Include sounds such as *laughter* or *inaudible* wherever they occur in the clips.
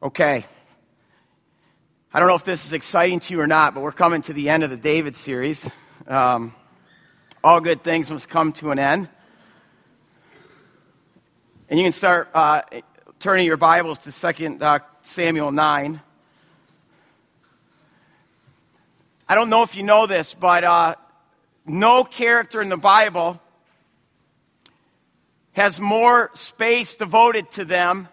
Okay. I don't know if this is exciting to you or not, but we're coming to the end of the David series. Um, all good things must come to an end. And you can start uh, turning your Bibles to 2 uh, Samuel 9. I don't know if you know this, but uh, no character in the Bible has more space devoted to them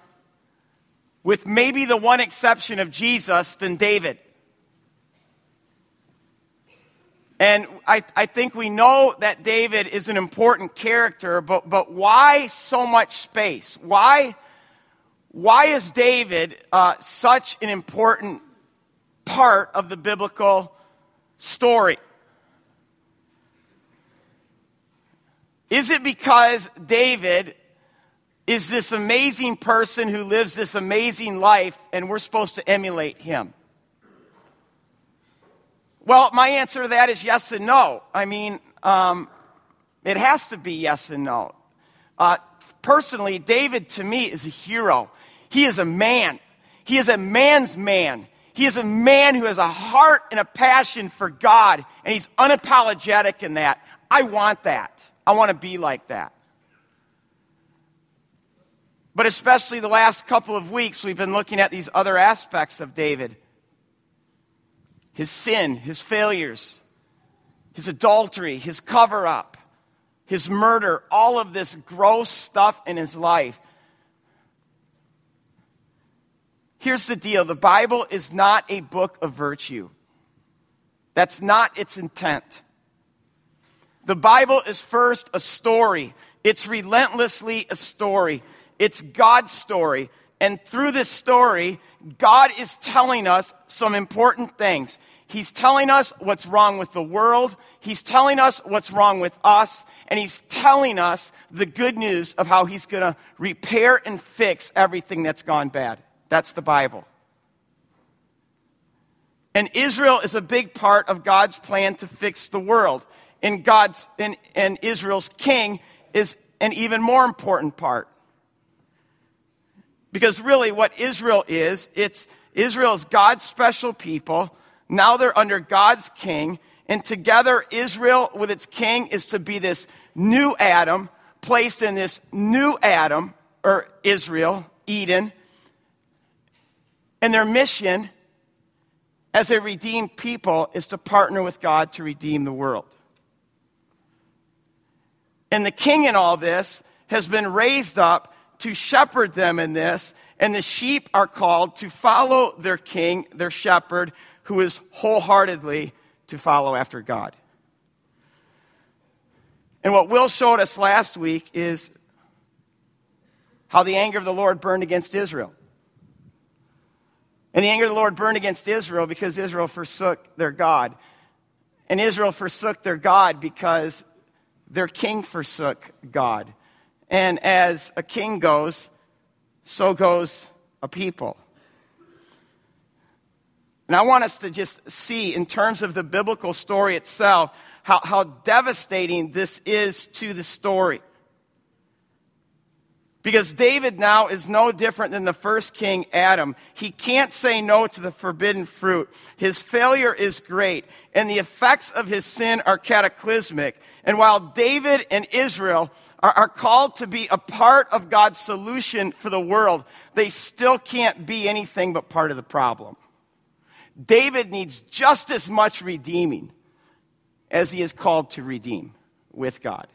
with maybe the one exception of Jesus, than David. And I, I think we know that David is an important character, but, but why so much space? Why, why is David uh, such an important part of the biblical story? Is it because David is this amazing person who lives this amazing life, and we're supposed to emulate him? Well, my answer to that is yes and no. I mean, um, it has to be yes and no. Uh, personally, David to me is a hero. He is a man. He is a man's man. He is a man who has a heart and a passion for God, and he's unapologetic in that. I want that. I want to be like that. But especially the last couple of weeks, we've been looking at these other aspects of David his sin, his failures, his adultery, his cover up, his murder, all of this gross stuff in his life. Here's the deal the Bible is not a book of virtue, that's not its intent. The Bible is first a story. It's relentlessly a story. It's God's story. And through this story, God is telling us some important things. He's telling us what's wrong with the world. He's telling us what's wrong with us. And he's telling us the good news of how he's going to repair and fix everything that's gone bad. That's the Bible. And Israel is a big part of God's plan to fix the world. And God's and, and Israel's king is an even more important part. Because really, what Israel is, it's Israel is God's special people. Now they're under God's king. And together, Israel with its king is to be this new Adam, placed in this new Adam, or Israel, Eden. And their mission as a redeemed people is to partner with God to redeem the world. And the king in all this has been raised up to shepherd them in this, and the sheep are called to follow their king, their shepherd, who is wholeheartedly to follow after God. And what Will showed us last week is how the anger of the Lord burned against Israel. And the anger of the Lord burned against Israel because Israel forsook their God. And Israel forsook their God because their king forsook God. And as a king goes, so goes a people. And I want us to just see, in terms of the biblical story itself, how, how devastating this is to the story. Because David now is no different than the first king, Adam. He can't say no to the forbidden fruit. His failure is great, and the effects of his sin are cataclysmic. And while David and Israel are, are called to be a part of God's solution for the world, they still can't be anything but part of the problem. David needs just as much redeeming as he is called to redeem with God.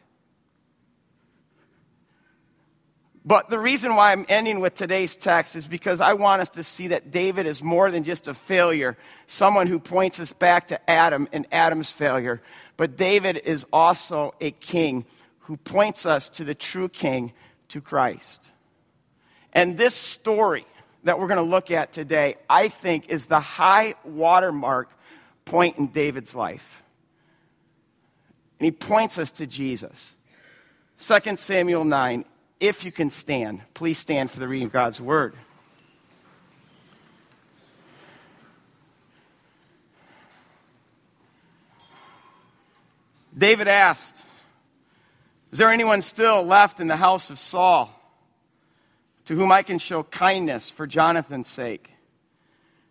But the reason why I'm ending with today's text is because I want us to see that David is more than just a failure, someone who points us back to Adam and Adam's failure. But David is also a king who points us to the true king, to Christ. And this story that we're going to look at today, I think, is the high watermark point in David's life. And he points us to Jesus. 2 Samuel 9. If you can stand, please stand for the reading of God's word. David asked, Is there anyone still left in the house of Saul? to whom I can show kindness for Jonathan's sake.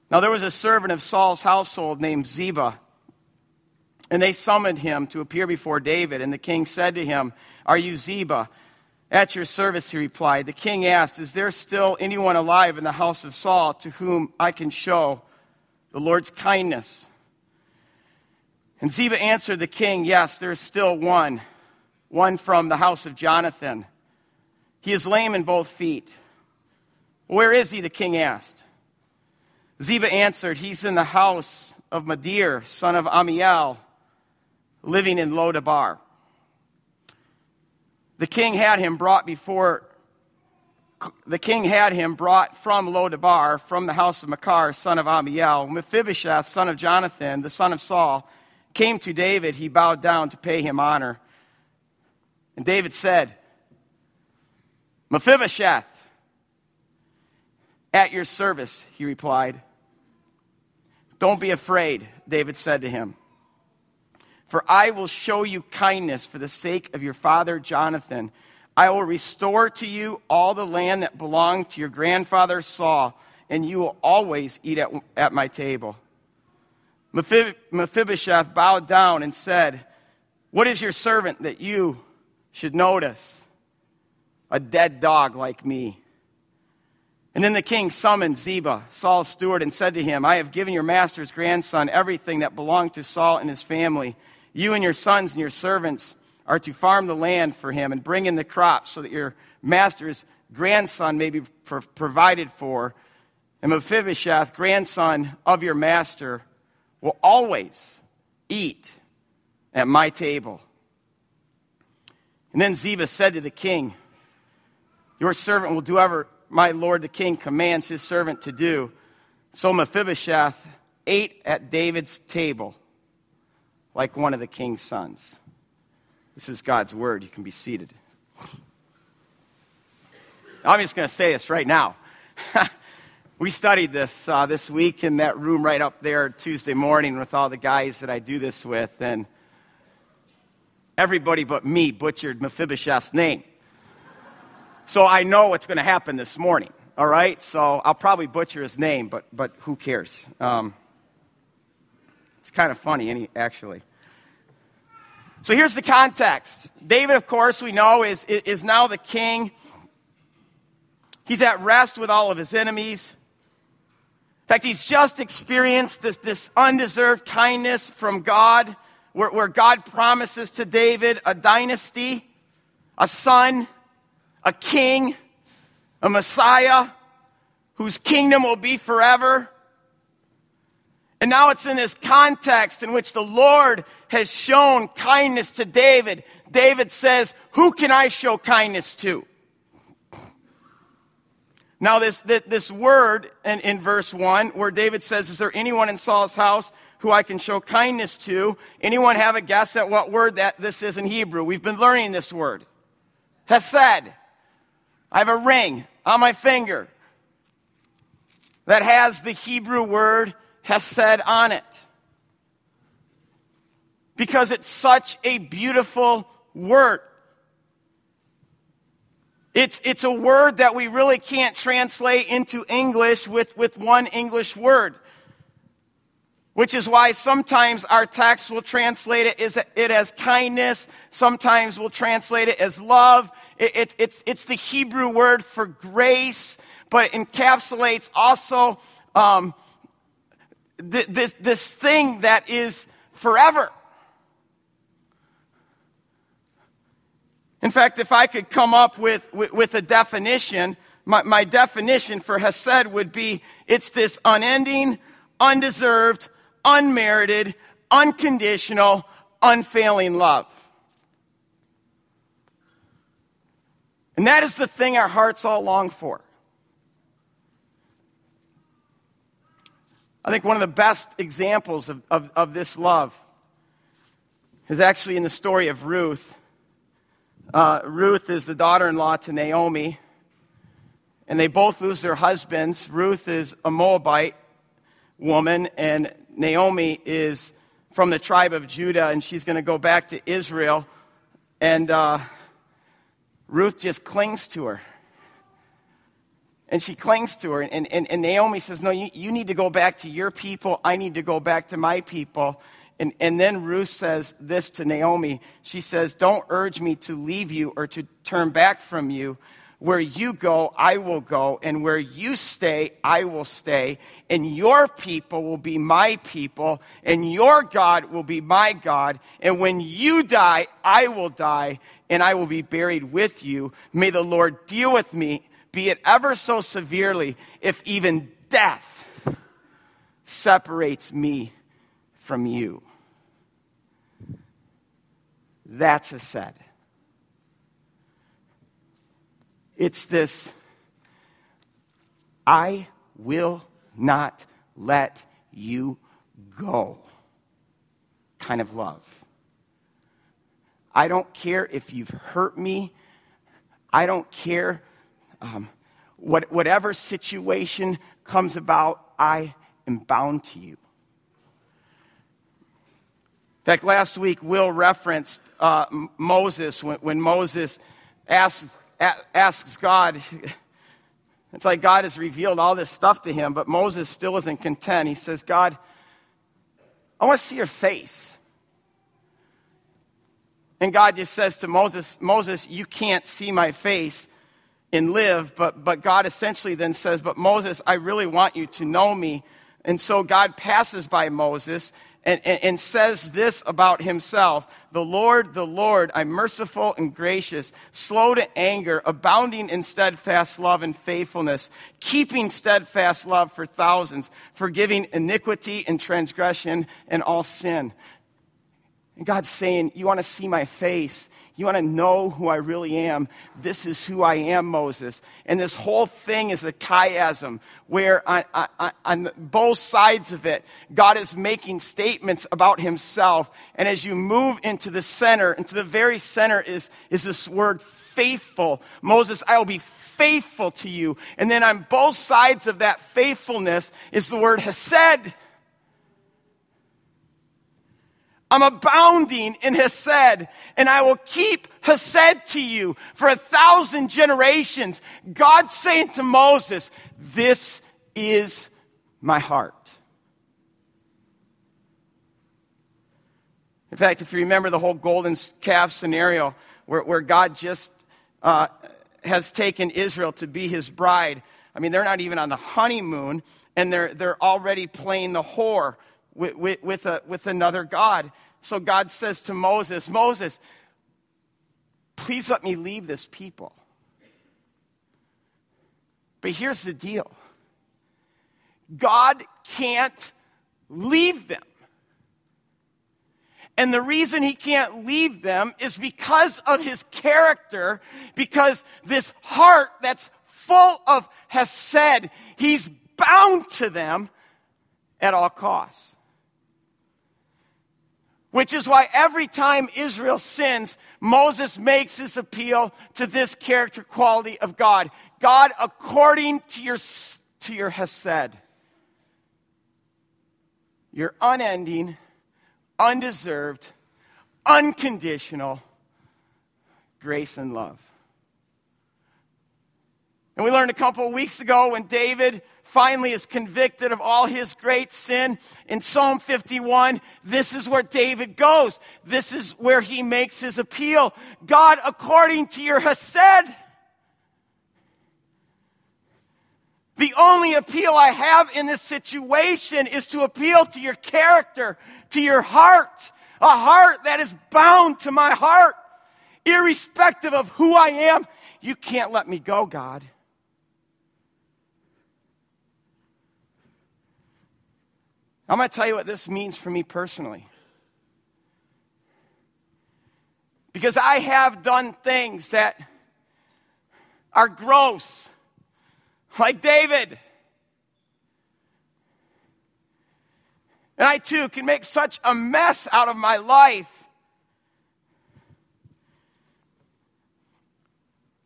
Now there was a servant of Saul's household named Ziba, and they summoned him to appear before David. And the king said to him, Are you Ziba? At your service, he replied. The king asked, Is there still anyone alive in the house of Saul to whom I can show the Lord's kindness? And Ziba answered the king, Yes, there is still one, one from the house of Jonathan. He is lame in both feet. Where is he? the king asked. Ziba answered, He's in the house of Madir, son of Ammiel, living in Lodabar. The king had him brought before the king had him brought from Lodabar, from the house of Makir, son of Ammiel. Mephibosheth, son of Jonathan, the son of Saul, came to David. He bowed down to pay him honor. And David said, Mephibosheth, at your service, he replied. Don't be afraid, David said to him. For I will show you kindness for the sake of your father Jonathan. I will restore to you all the land that belonged to your grandfather Saul, and you will always eat at, at my table. Mephibosheth bowed down and said, What is your servant that you should notice? A dead dog like me. And then the king summoned Ziba, Saul's steward, and said to him, I have given your master's grandson everything that belonged to Saul and his family. You and your sons and your servants are to farm the land for him and bring in the crops so that your master's grandson may be provided for. And Mephibosheth, grandson of your master, will always eat at my table. And then Ziba said to the king, Your servant will do ever my lord the king commands his servant to do. So Mephibosheth ate at David's table like one of the king's sons. This is God's word. You can be seated. I'm just going to say this right now. *laughs* we studied this uh, this week in that room right up there Tuesday morning with all the guys that I do this with, and everybody but me butchered Mephibosheth's name. So I know what's going to happen this morning, all right? So I'll probably butcher his name, but, but who cares? Um, it's kind of funny, actually. So here's the context. David, of course, we know, is, is now the king. He's at rest with all of his enemies. In fact, he's just experienced this, this undeserved kindness from God, where, where God promises to David a dynasty, a son, a king, a Messiah whose kingdom will be forever. And now it's in this context in which the Lord has shown kindness to David. David says, Who can I show kindness to? Now, this, this word in, in verse 1, where David says, Is there anyone in Saul's house who I can show kindness to? Anyone have a guess at what word that this is in Hebrew? We've been learning this word. Hesed. I have a ring on my finger that has the Hebrew word hesed on it. Because it's such a beautiful word. It's, it's a word that we really can't translate into English with, with one English word. Which is why sometimes our text will translate it as, it as kindness, sometimes we'll translate it as love, it, it, it's, it's the Hebrew word for grace, but it encapsulates also um, th- this, this thing that is forever. In fact, if I could come up with, with, with a definition, my, my definition for Hesed would be it's this unending, undeserved, unmerited, unconditional, unfailing love. And that is the thing our hearts all long for. I think one of the best examples of, of, of this love is actually in the story of Ruth. Uh, Ruth is the daughter in law to Naomi, and they both lose their husbands. Ruth is a Moabite woman, and Naomi is from the tribe of Judah, and she's going to go back to Israel. And uh, Ruth just clings to her. And she clings to her. And, and, and Naomi says, No, you, you need to go back to your people. I need to go back to my people. And, and then Ruth says this to Naomi. She says, Don't urge me to leave you or to turn back from you. Where you go, I will go, and where you stay, I will stay, and your people will be my people, and your God will be my God, and when you die, I will die, and I will be buried with you. May the Lord deal with me, be it ever so severely, if even death separates me from you. That's Hesed. It's this I will not let you go kind of love. I don't care if you've hurt me. I don't care um, what, whatever situation comes about, I am bound to you. In fact, last week, Will referenced uh, Moses when, when Moses asks asks God, *laughs* it's like God has revealed all this stuff to him, but Moses still isn't content. He says, God, I want to see your face. And God just says to Moses, Moses, you can't see my face and live. But, but God essentially then says, But Moses, I really want you to know me. And so God passes by Moses and, and, and, says this about himself The Lord, the Lord, I'm merciful and gracious, slow to anger, abounding in steadfast love and faithfulness, keeping steadfast love for thousands, forgiving iniquity and transgression and all sin. And God's saying, You want to see my face? You want to know who I really am? This is who I am, Moses. And this whole thing is a chiasm where on, on, on, both sides of it, God is making statements about himself. And as you move into the center, into the very center is, is this word faithful. Moses, I will be faithful to you. And then on both sides of that faithfulness is the word hesed. I'm abounding in Hesed, and I will keep Hesed to you for a thousand generations. God saying to Moses, This is my heart. In fact, if you remember the whole golden calf scenario where, where God just uh, has taken Israel to be his bride, I mean, they're not even on the honeymoon, and they're, they're already playing the whore with, with, with, a, with another God. So God says to Moses, Moses, please let me leave this people. But here's the deal God can't leave them. And the reason he can't leave them is because of his character, because this heart that's full of Hesed he's bound to them at all costs. Which is why every time Israel sins, Moses makes his appeal to this character quality of God. God, according to your, to your Hesed, your unending, undeserved, unconditional grace and love. And we learned a couple of weeks ago when David finally is convicted of all his great sin. In Psalm 51, this is where David goes. This is where he makes his appeal. God, according to your Hesed, the only appeal I have in this situation is to appeal to your character, to your heart, a heart that is bound to my heart, irrespective of who I am. You can't let me go, God. I'm going to tell you what this means for me personally. Because I have done things that are gross, like David. And I too can make such a mess out of my life.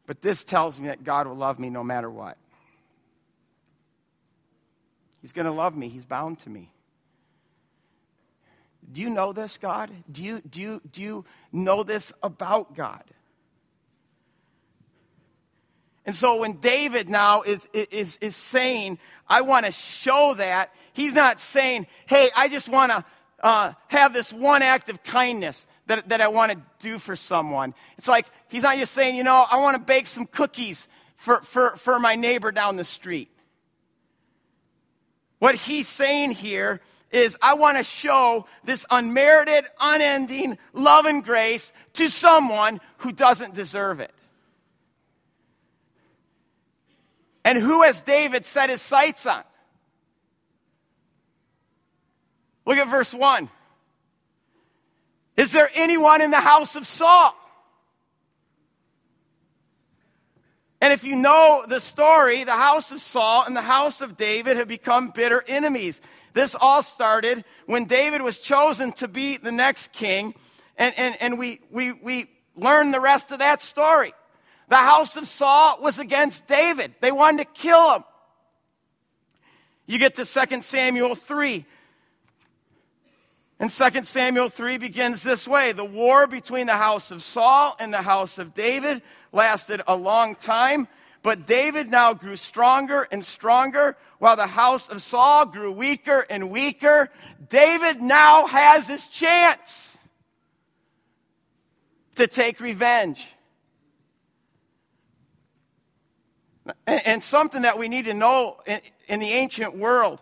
But this tells me that God will love me no matter what. He's going to love me, He's bound to me. Do you know this, God? Do you, do you, do you know this about God? And so when David now is, is, is saying, I want to show that, he's not saying, hey, I just want to uh, have this one act of kindness that, that I want to do for someone. It's like he's not just saying, you know, I want to bake some cookies for, for, for my neighbor down the street. What he's saying here is, I want to show this unmerited, unending love and grace to someone who doesn't deserve it. And who has David set his sights on? Look at verse 1. Is there anyone in the house of Saul? And if you know the story, the house of Saul and the house of David have become bitter enemies. This all started when David was chosen to be the next king, and, and, and we, we, we learn the rest of that story. The house of Saul was against David, they wanted to kill him. You get to 2 Samuel 3. And 2 Samuel 3 begins this way The war between the house of Saul and the house of David lasted a long time, but David now grew stronger and stronger, while the house of Saul grew weaker and weaker. David now has his chance to take revenge. And, something that we need to know in the ancient world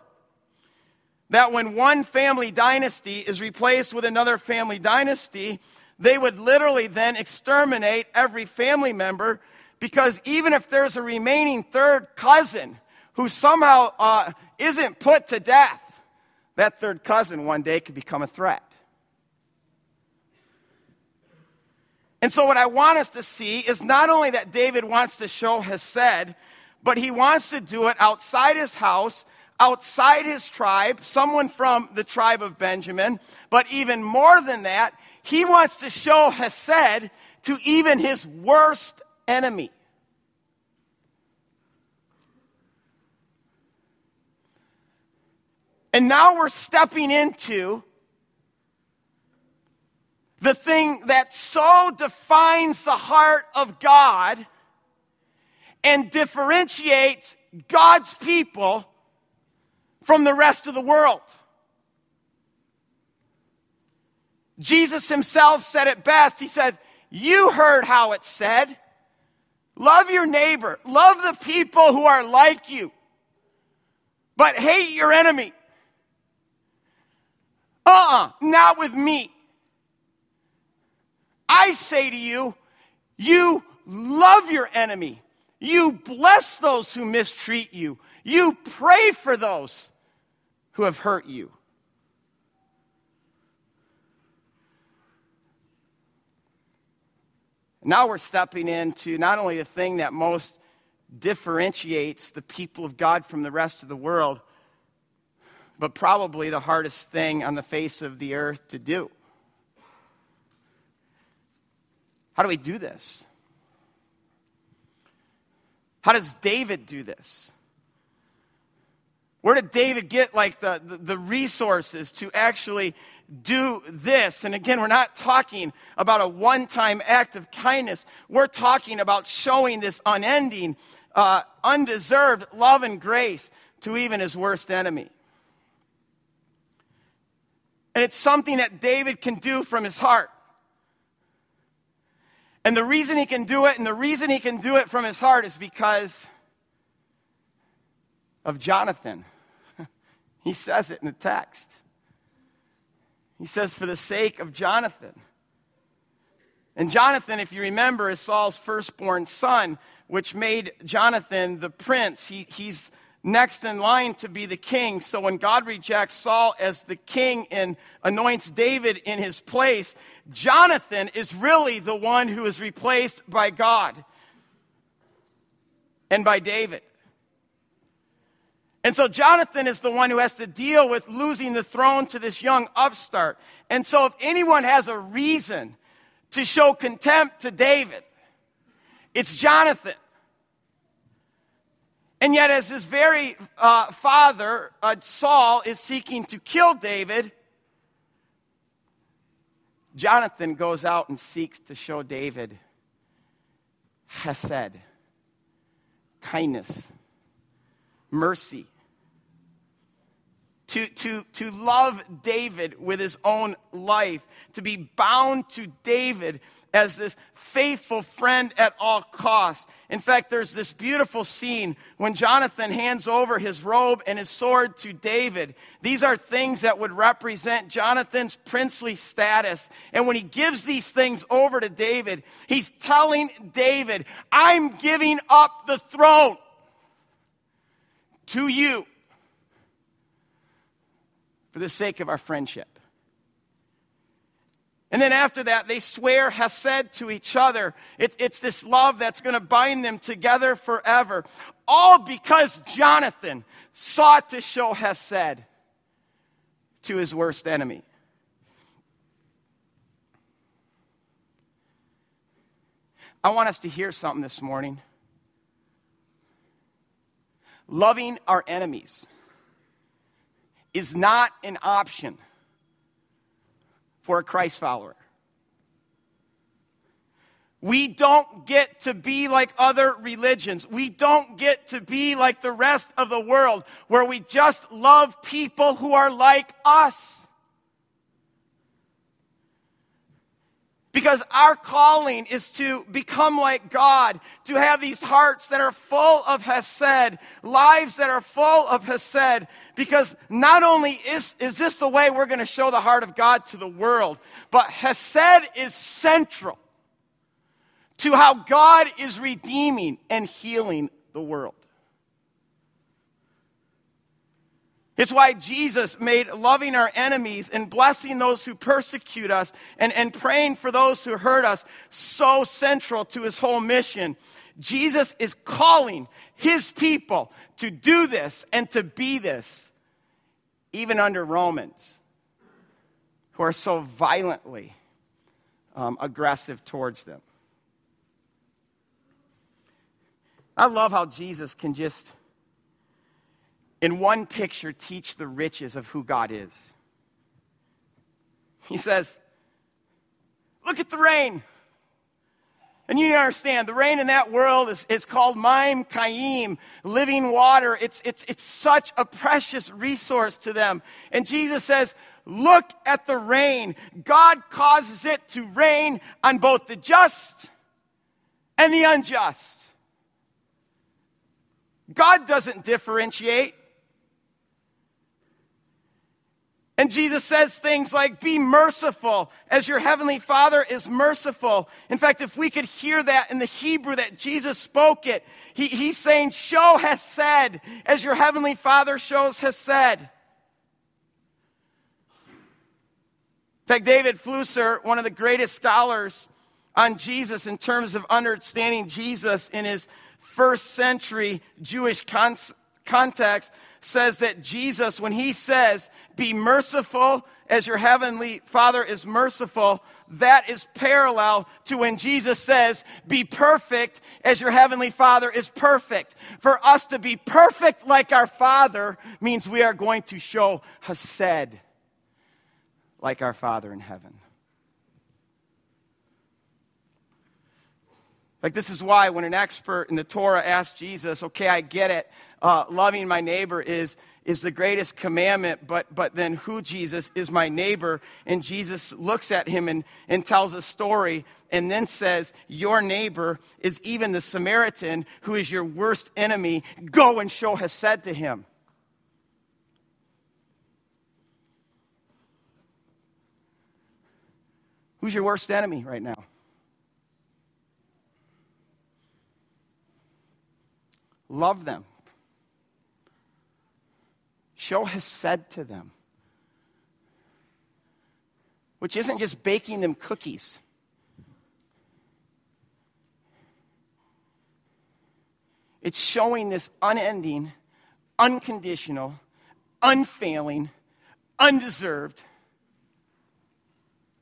that when one family dynasty is replaced with another family dynasty, they would literally then exterminate every family member because even if there's a remaining third cousin who somehow uh, isn't put to death, that third cousin one day could become a threat. And so, what I want us to see is not only that David wants to show Hesed, but he wants to do it outside his house outside his tribe, someone from the tribe of Benjamin. But even more than that, he wants to show Hesed to even his worst enemy. And now we're stepping into the thing that so defines the heart of God and differentiates God's people from the rest of the world. Jesus himself said it best. He said, You heard how it said. Love your neighbor, love the people who are like you, but hate your enemy. Uh uh-uh, uh not with me. I say to you, you love your enemy. You bless those who mistreat you. You pray for those who have hurt you. Now we're stepping into not only the thing that most differentiates the people of God from the rest of the world, but probably the hardest thing on the face of the earth to do. How do we do this? How does David do this? Where did David get like the, the, the, resources to actually do this? And again, we're not talking about a one time act of kindness. We're talking about showing this unending, uh, undeserved love and grace to even his worst enemy. And it's something that David can do from his heart. And the reason he can do it, and the reason he can do it from his heart, is because of Jonathan. *laughs* He says it in the text. He says, for the sake of Jonathan. And Jonathan, if you remember, is Saul's firstborn son, which made Jonathan the prince. He, he's next in line to be the king. So when God rejects Saul as the king and anoints David in his place, Jonathan is really the one who is replaced by God and by David. And so Jonathan is the one who has to deal with losing the throne to this young upstart. And so if anyone has a reason to show contempt to David, it's Jonathan. And yet, as his very uh, father, uh, Saul, is seeking to kill David, Jonathan goes out and seeks to show David Hesed, kindness, mercy. To, to, to love David with his own life, to be bound to David as this faithful friend at all costs. In fact, there's this beautiful scene when Jonathan hands over his robe and his sword to David. These are things that would represent Jonathan's princely status. And when he gives these things over to David, he's telling David, I'm giving up the throne to you for the sake of our friendship. And then after that, they swear Hesed to each other. It, it's this love that's going to bind them together forever. All because Jonathan sought to show Hesed to his worst enemy. I want us to hear something this morning. Loving our enemies is not an option for a Christ follower. We don't get to be like other religions. We don't get to be like the rest of the world where we just love people who are like us. Because our calling is to become like God, to have these hearts that are full of Hesed, lives that are full of Hesed. Because not only is, is this the way we're going to show the heart of God to the world, but Hesed is central to how God is redeeming and healing the world. It's why Jesus made loving our enemies and blessing those who persecute us and, and praying for those who hurt us so central to his whole mission. Jesus is calling his people to do this and to be this, even under Romans, who are so violently um, aggressive towards them. I love how Jesus can just in one picture, teach the riches of who God is. He says, Look at the rain. And you understand, the rain in that world is, is called mayim chayim, living water. It's, it's, it's such a precious resource to them. And Jesus says, Look at the rain. God causes it to rain on both the just and the unjust. God doesn't differentiate. And Jesus says things like, Be merciful as your heavenly Father is merciful. In fact, if we could hear that in the Hebrew that Jesus spoke it, he, he's saying, Show Hesed as your heavenly Father shows Hesed. In fact, David Flusser, one of the greatest scholars on Jesus in terms of understanding Jesus in his first century Jewish con- context, says that Jesus, when he says, Be merciful as your heavenly Father is merciful, that is parallel to when Jesus says, Be perfect as your heavenly Father is perfect. For us to be perfect like our Father means we are going to show Hesed like our Father in heaven. Like, this is why when an expert in the Torah asked Jesus, okay, I get it, uh, loving my neighbor is, is the greatest commandment, but, but then who, Jesus, is my neighbor? And Jesus looks at him and, and tells a story and then says, Your neighbor is even the Samaritan who is your worst enemy. Go and show Hesed to him. Who's your worst enemy right now? Love them. Show Hesed to them. Which isn't just baking them cookies. It's showing this unending, unconditional, unfailing, undeserved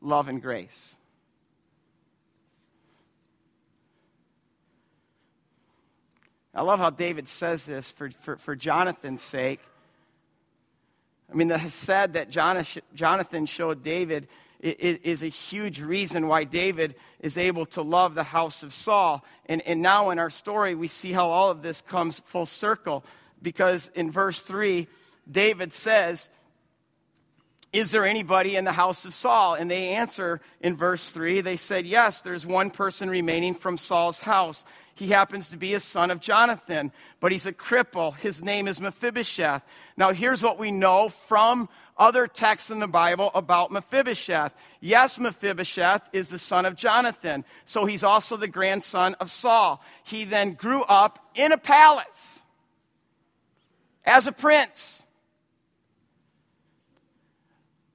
love and grace. I love how David says this for, for, for Jonathan's sake. I mean, the Hesed that Jonathan showed David is a huge reason why David is able to love the house of Saul. And, and now in our story, we see how all of this comes full circle because in verse 3, David says, Is there anybody in the house of Saul? And they answer in verse 3, they said, Yes, there's one person remaining from Saul's house. He happens to be a son of Jonathan, but he's a cripple. His name is Mephibosheth. Now, here's what we know from other texts in the Bible about Mephibosheth. Yes, Mephibosheth is the son of Jonathan, so he's also the grandson of Saul. He then grew up in a palace as a prince.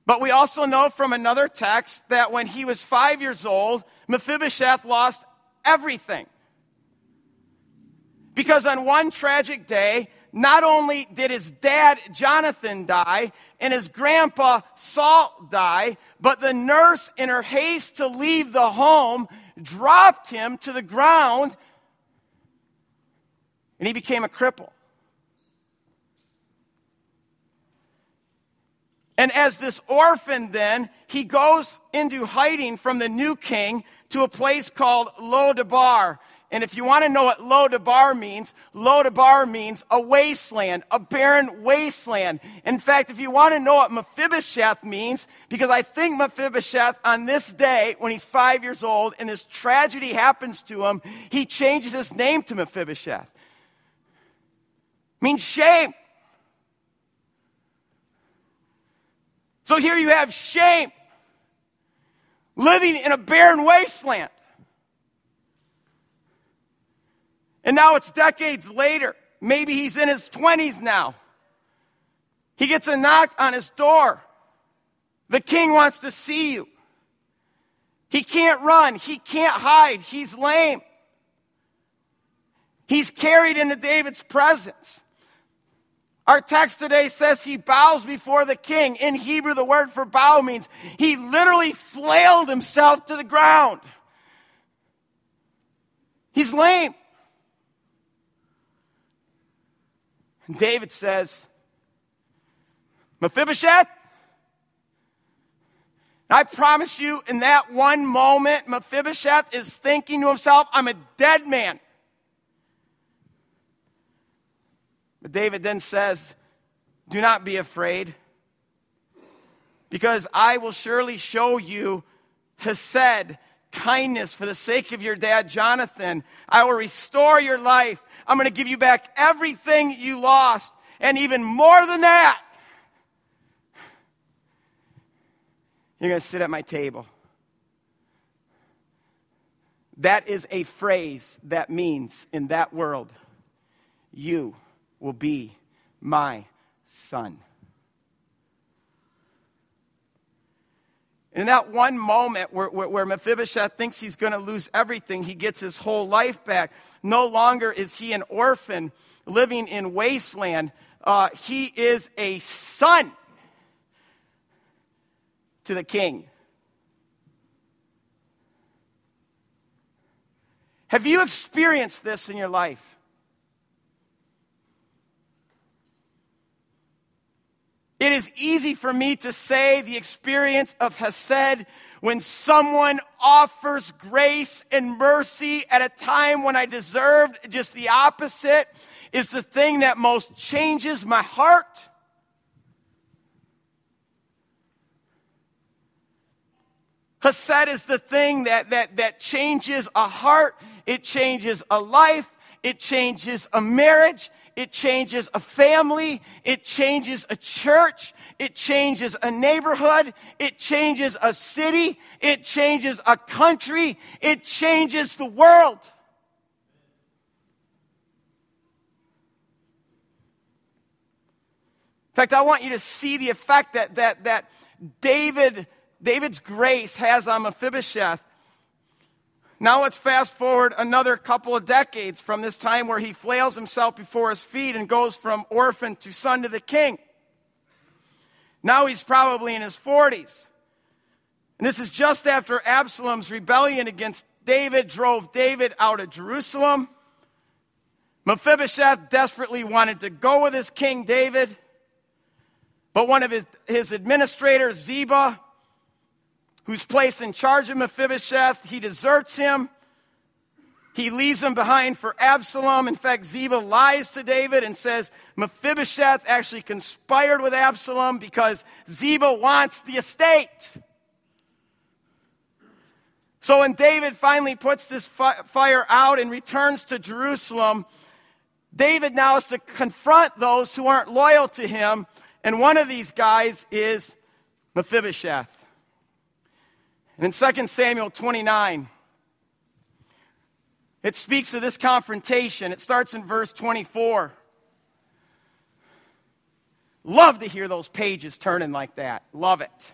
But we also know from another text that when he was five years old, Mephibosheth lost everything. Because on one tragic day, not only did his dad, Jonathan, die, and his grandpa, Saul, die, but the nurse, in her haste to leave the home, dropped him to the ground, and he became a cripple. And as this orphan, then, he goes into hiding from the new king to a place called Lodabar. And if you want to know what Lodabar means, Lodabar means a wasteland, a barren wasteland. In fact, if you want to know what Mephibosheth means, because I think Mephibosheth on this day, when he's five years old and this tragedy happens to him, he changes his name to Mephibosheth. Means shame. So here you have shame living in a barren wasteland. And now it's decades later. Maybe he's in his 20s now. He gets a knock on his door. The king wants to see you. He can't run. He can't hide. He's lame. He's carried into David's presence. Our text today says he bows before the king. In Hebrew, the word for bow means he literally flailed himself to the ground. He's lame. David says, Mephibosheth, I promise you, in that one moment, Mephibosheth is thinking to himself, I'm a dead man. But David then says, Do not be afraid, because I will surely show you Hesed, kindness for the sake of your dad Jonathan. I will restore your life. I'm going to give you back everything you lost, and even more than that. You're going to sit at my table. That is a phrase that means in that world, you will be my son. In that one moment where, where, where Mephibosheth thinks he's going to lose everything, he gets his whole life back. No longer is he an orphan living in wasteland. Uh, he is a son to the king. Have you experienced this in your life? It is easy for me to say the experience of Hesed when someone offers grace and mercy at a time when I deserved just the opposite is the thing that most changes my heart. Hesed is the thing that, that, that changes a heart, it changes a life, it changes a marriage, it changes a family, it changes a church, it changes a neighborhood, it changes a city, it changes a country, it changes the world. In fact, I want you to see the effect that, that, that David, David's grace has on Mephibosheth. Now let's fast forward another couple of decades from this time where he flails himself before his feet and goes from orphan to son to the king. Now he's probably in his 40s. And this is just after Absalom's rebellion against David drove David out of Jerusalem. Mephibosheth desperately wanted to go with his king David, but one of his, his administrators, Ziba, who's placed in charge of Mephibosheth. He deserts him. He leaves him behind for Absalom. In fact, Ziba lies to David and says Mephibosheth actually conspired with Absalom because Ziba wants the estate. So when David finally puts this fire out and returns to Jerusalem, David now is to confront those who aren't loyal to him. And one of these guys is Mephibosheth. And in 2 Samuel 29, it speaks of this confrontation. It starts in verse 24. Love to hear those pages turning like that. Love it.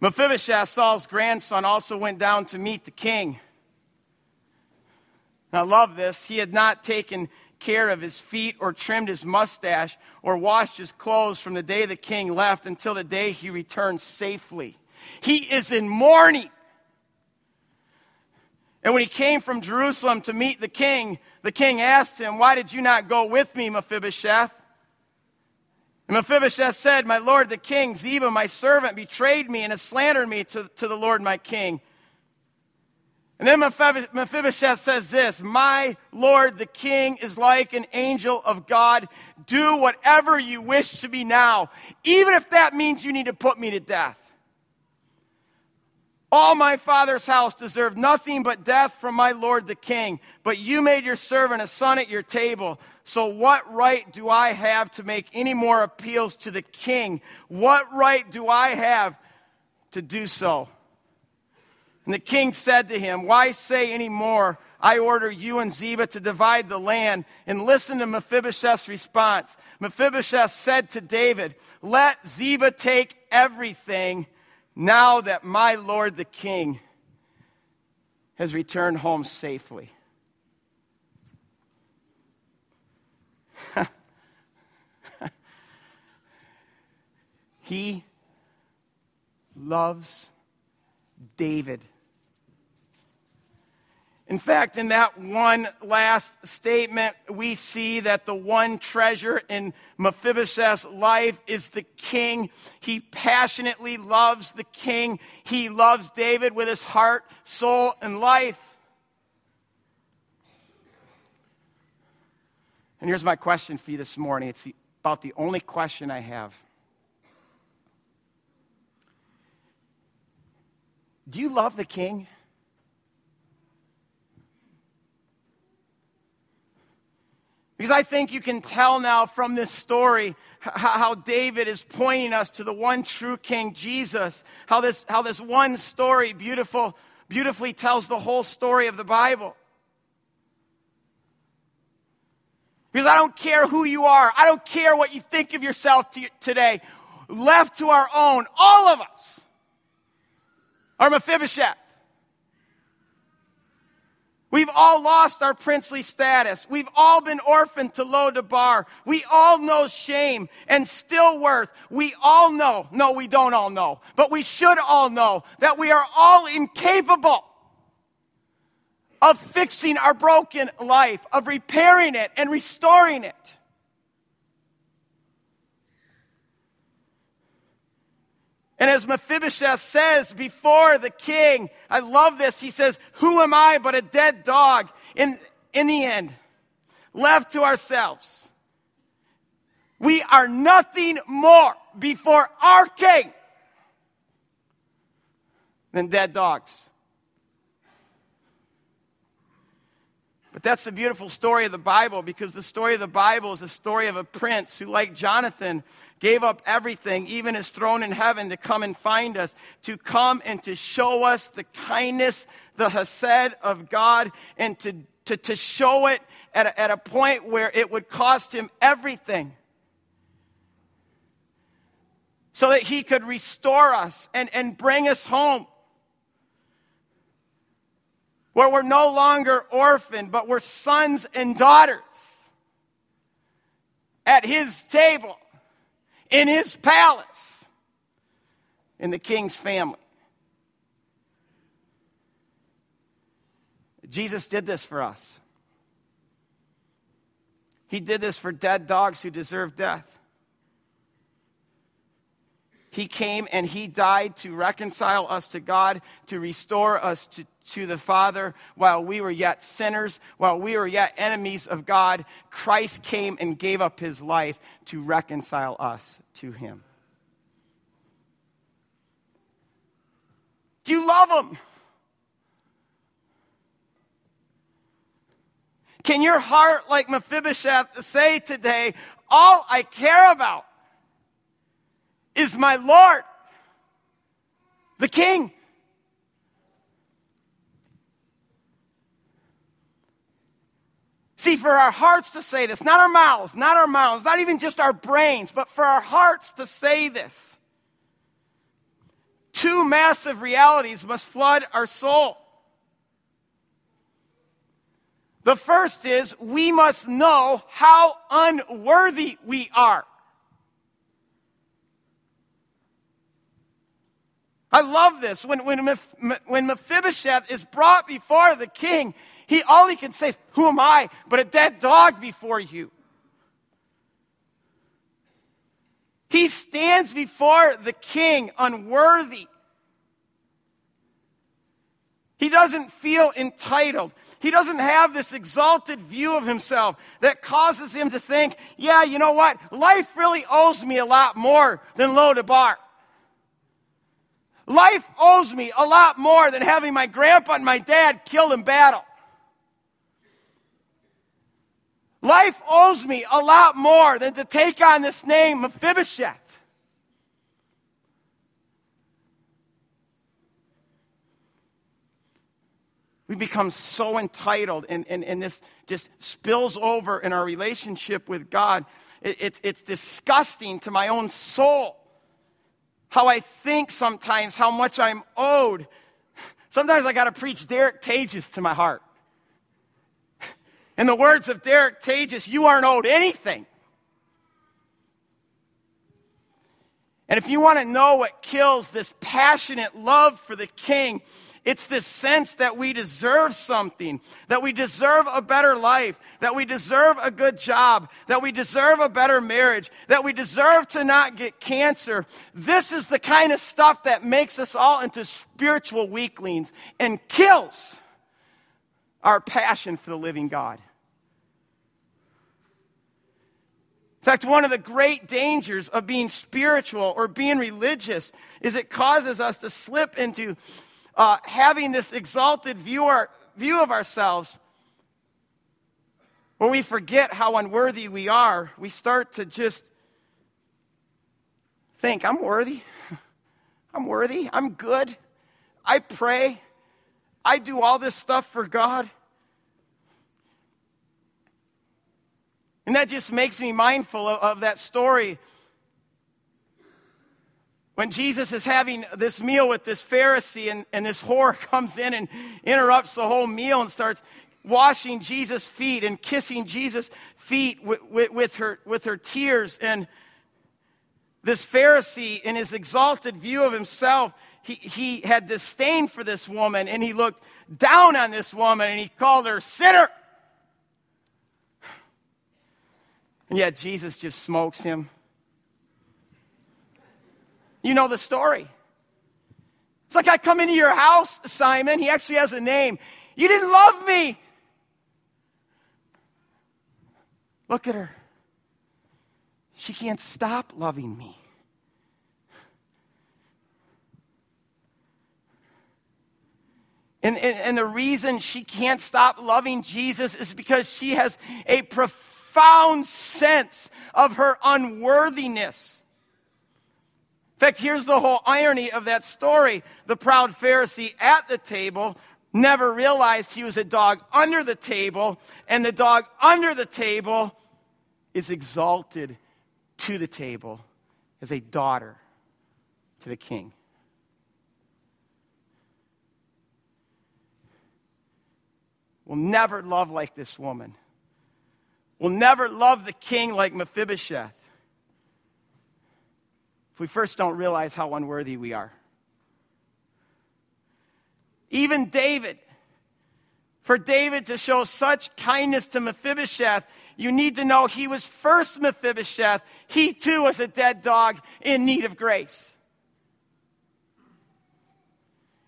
Mephibosheth, Saul's grandson, also went down to meet the king. I love this. He had not taken care of his feet or trimmed his mustache or washed his clothes from the day the king left until the day he returned safely. He is in mourning. And when he came from Jerusalem to meet the king, the king asked him, Why did you not go with me, Mephibosheth? And Mephibosheth said, My lord the king, Ziba, my servant, betrayed me and has slandered me to, to the Lord my king. And then Mephibosheth says this My lord the king is like an angel of God. Do whatever you wish to be now, even if that means you need to put me to death. All my father's house deserved nothing but death from my lord the king, but you made your servant a son at your table. So, what right do I have to make any more appeals to the king? What right do I have to do so? And the king said to him, Why say any more? I order you and Ziba to divide the land. And listen to Mephibosheth's response. Mephibosheth said to David, Let Ziba take everything now that my Lord the King has returned home safely. *laughs* he loves David. In fact, in that one last statement, we see that the one treasure in Mephibosheth's life is the king. He passionately loves the king. He loves David with his heart, soul, and life. And here's my question for you this morning. It's about the only question I have. Do you love the king? Because I think you can tell now from this story how David is pointing us to the one true King, Jesus. How this, how this one story beautiful, beautifully tells the whole story of the Bible. Because I don't care who you are. I don't care what you think of yourself today. Left to our own, all of us are Mephibosheth. We've all lost our princely status. We've all been orphaned to Lo-debar. We all know shame and still worth. We all know, no, we don't all know, but we should all know that we are all incapable of fixing our broken life, of repairing it and restoring it. And as Mephibosheth says before the king, I love this. He says, Who am I but a dead dog? In, in the end, left to ourselves, we are nothing more before our king than dead dogs. But that's the beautiful story of the Bible because the story of the Bible is the story of a prince who, like Jonathan, gave up everything, even his throne in heaven, to come and find us, to come and to show us the kindness, the hesed of God, and to, to, to show it at a, at a point where it would cost him everything. So that he could restore us and, and bring us home. Where we're no longer orphaned, but we're sons and daughters at his table in his palace in the king's family. Jesus did this for us. He did this for dead dogs who deserve death. He came and He died to reconcile us to God, to restore us to, to the Father while we were yet sinners, while we were yet enemies of God. Christ came and gave up His life to reconcile us to Him. Do you love Him? Can your heart, like Mephibosheth, say today, all I care about is my Lord, the King? See, for our hearts to say this, not our mouths, not our mouths, not even just our brains, but for our hearts to say this, two massive realities must flood our soul. The first is we must know how unworthy we are. I love this. When, when, when Mephibosheth is brought before the king, he all he can say is, Who am I but a dead dog before you? He stands before the king unworthy. He doesn't feel entitled. He doesn't have this exalted view of himself that causes him to think, yeah, you know what? Life really owes me a lot more than Lo-debar. Life owes me a lot more than having my grandpa and my dad killed in battle. Life owes me a lot more than to take on this name, Mephibosheth. We become so entitled, and, and, and this just spills over in our relationship with God. It, it's, it's disgusting to my own soul how I think sometimes, how much I'm owed. Sometimes I got to preach Derek Tages to my heart. In the words of Derek Tages, you aren't owed anything. And if you want to know what kills this passionate love for the king, it's this sense that we deserve something, that we deserve a better life, that we deserve a good job, that we deserve a better marriage, that we deserve to not get cancer. This is the kind of stuff that makes us all into spiritual weaklings and kills our passion for the living God. In fact, one of the great dangers of being spiritual or being religious is it causes us to slip into uh, having this exalted view, our, view of ourselves, where we forget how unworthy we are, we start to just think, I'm worthy. *laughs* I'm worthy. I'm good. I pray. I do all this stuff for God. And that just makes me mindful of, of that story when Jesus is having this meal with this Pharisee, and, and this whore *laughs* comes in and interrupts the whole meal and starts washing Jesus' feet and kissing Jesus' feet with, with, with, her, with her tears. And this Pharisee, in his exalted view of himself, he, he had disdain for this woman and he looked down on this woman and he called her sinner. And yet Jesus just smokes him you know the story. It's like I come into your house, Simon. He actually has a name. You didn't love me. Look at her. She can't stop loving me. And, and, and, the reason she can't stop loving Jesus is because she has a profound sense of her unworthiness. In fact, here's the whole irony of that story. The proud Pharisee at the table never realized he was a dog under the table, and the dog under the table is exalted to the table as a daughter to the king. We'll never love like this woman will never love the king like Mephibosheth if we first don't realize how unworthy we are. Even David, for David to show such kindness to Mephibosheth, you need to know he was first Mephibosheth. He too was a dead dog in need of grace.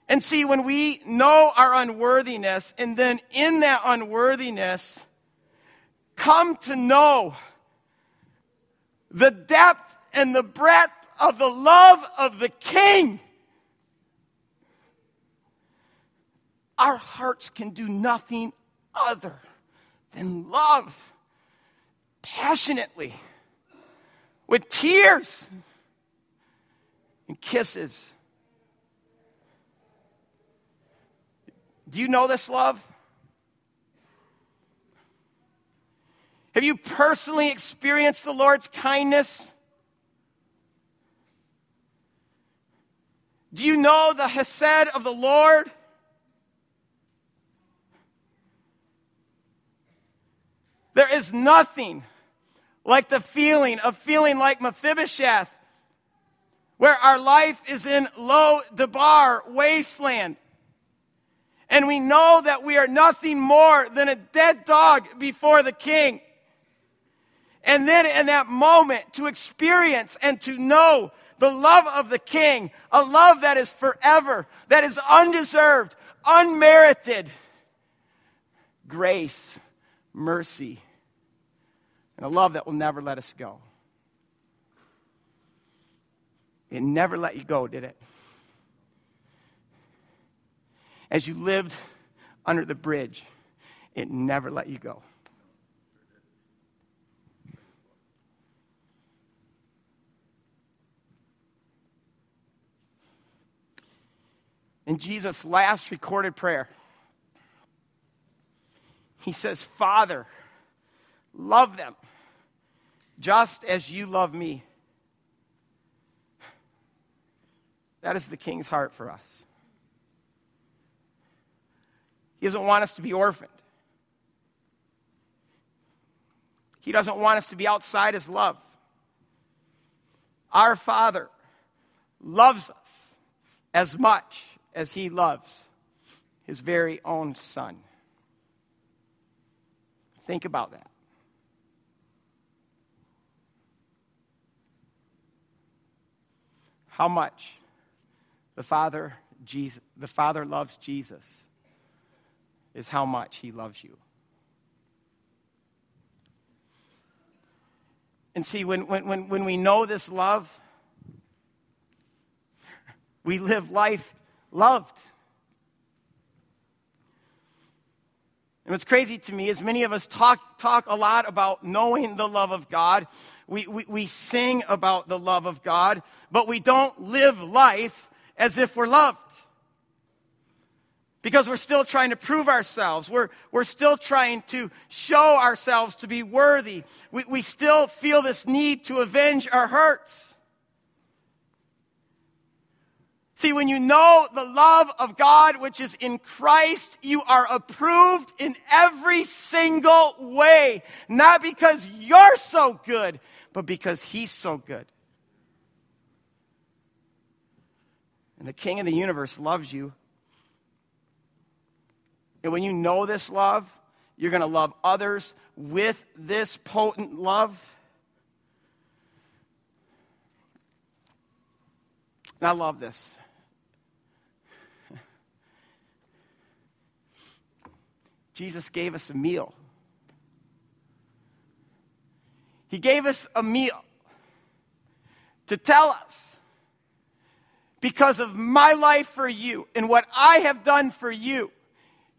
And see, when we know our unworthiness, and then in that unworthiness, come to know the depth and the breadth of the love of the King, our hearts can do nothing other than love passionately with tears and kisses Do you know this love? Have you personally experienced the Lord's kindness? Do you know the Hesed of the Lord? There is nothing like the feeling of feeling like Mephibosheth, where our life is in low Debar wasteland. And we know that we are nothing more than a dead dog before the king. And then in that moment, to experience and to know the love of the king, a love that is forever, that is undeserved, unmerited, grace, mercy, and a love that will never let us go. It never let you go, did it? as you lived under the bridge, it never let you go. In Jesus' last recorded prayer, he says, Father, love them just as you love me. That is the king's heart for us. He doesn't want us to be orphaned. He doesn't want us to be outside his love. Our Father loves us as much as he loves his very own Son. Think about that. How much the Father, Jesus, the Father loves Jesus is how much He loves you. And see, when, when, when, when we know this love, *laughs* we live life loved. And what's crazy to me is many of us talk, talk a lot about knowing the love of God. We, we, we sing about the love of God, but we don't live life as if we're loved because we're still trying to prove ourselves. We're, we're still trying to show ourselves to be worthy. We, we still feel this need to avenge our hurts. See, when you know the love of God, which is in Christ, you are approved in every single way. Not because you're so good, but because He's so good. And the King of the universe loves you and when you know this love, you're going to love others with this potent love. And I love this. Jesus gave us a meal. He gave us a meal to tell us because of my life for you and what I have done for you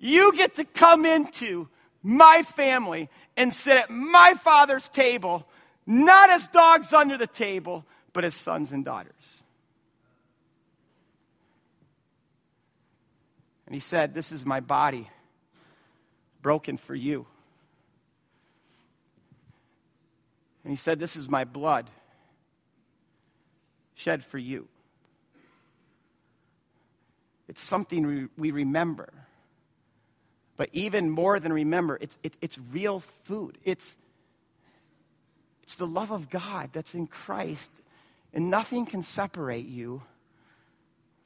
you get to come into my family and sit at my father's table, not as dogs under the table, but as sons and daughters. And he said, This is my body broken for you. And he said, This is my blood shed for you. It's something we remember. But even more than remember, it's, it, it's real food. It's, it's the love of God that's in Christ, and nothing can separate you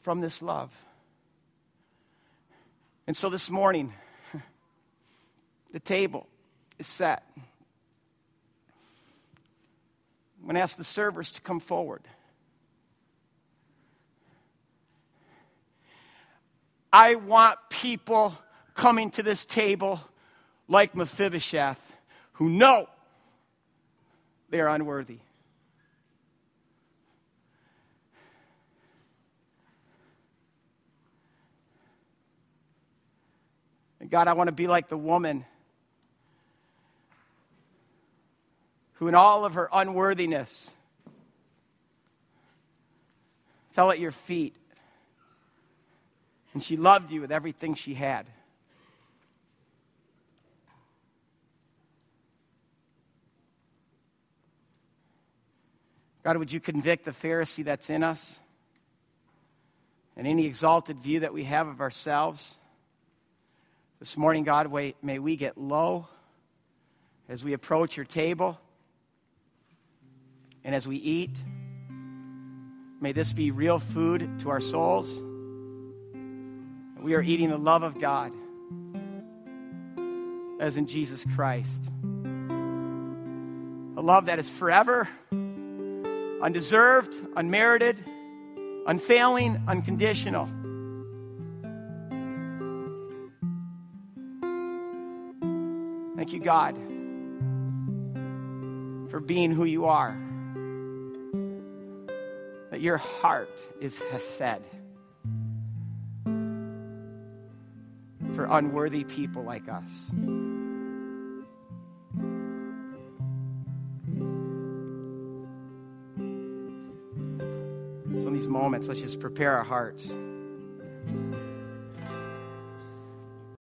from this love. And so this morning, the table is set. I'm going to ask the servers to come forward. I want people coming to this table like Mephibosheth who know they are unworthy. And God, I want to be like the woman who, in all of her unworthiness, fell at your feet and she loved you with everything she had. God, would you convict the Pharisee that's in us and any exalted view that we have of ourselves? This morning, God, may we get low as we approach your table and as we eat. May this be real food to our souls. We are eating the love of God as in Jesus Christ. A love that is forever, undeserved, unmerited, unfailing, unconditional. Thank you, God, for being who you are. That your heart is Hesed for unworthy people like us. So, in these moments, let's just prepare our hearts.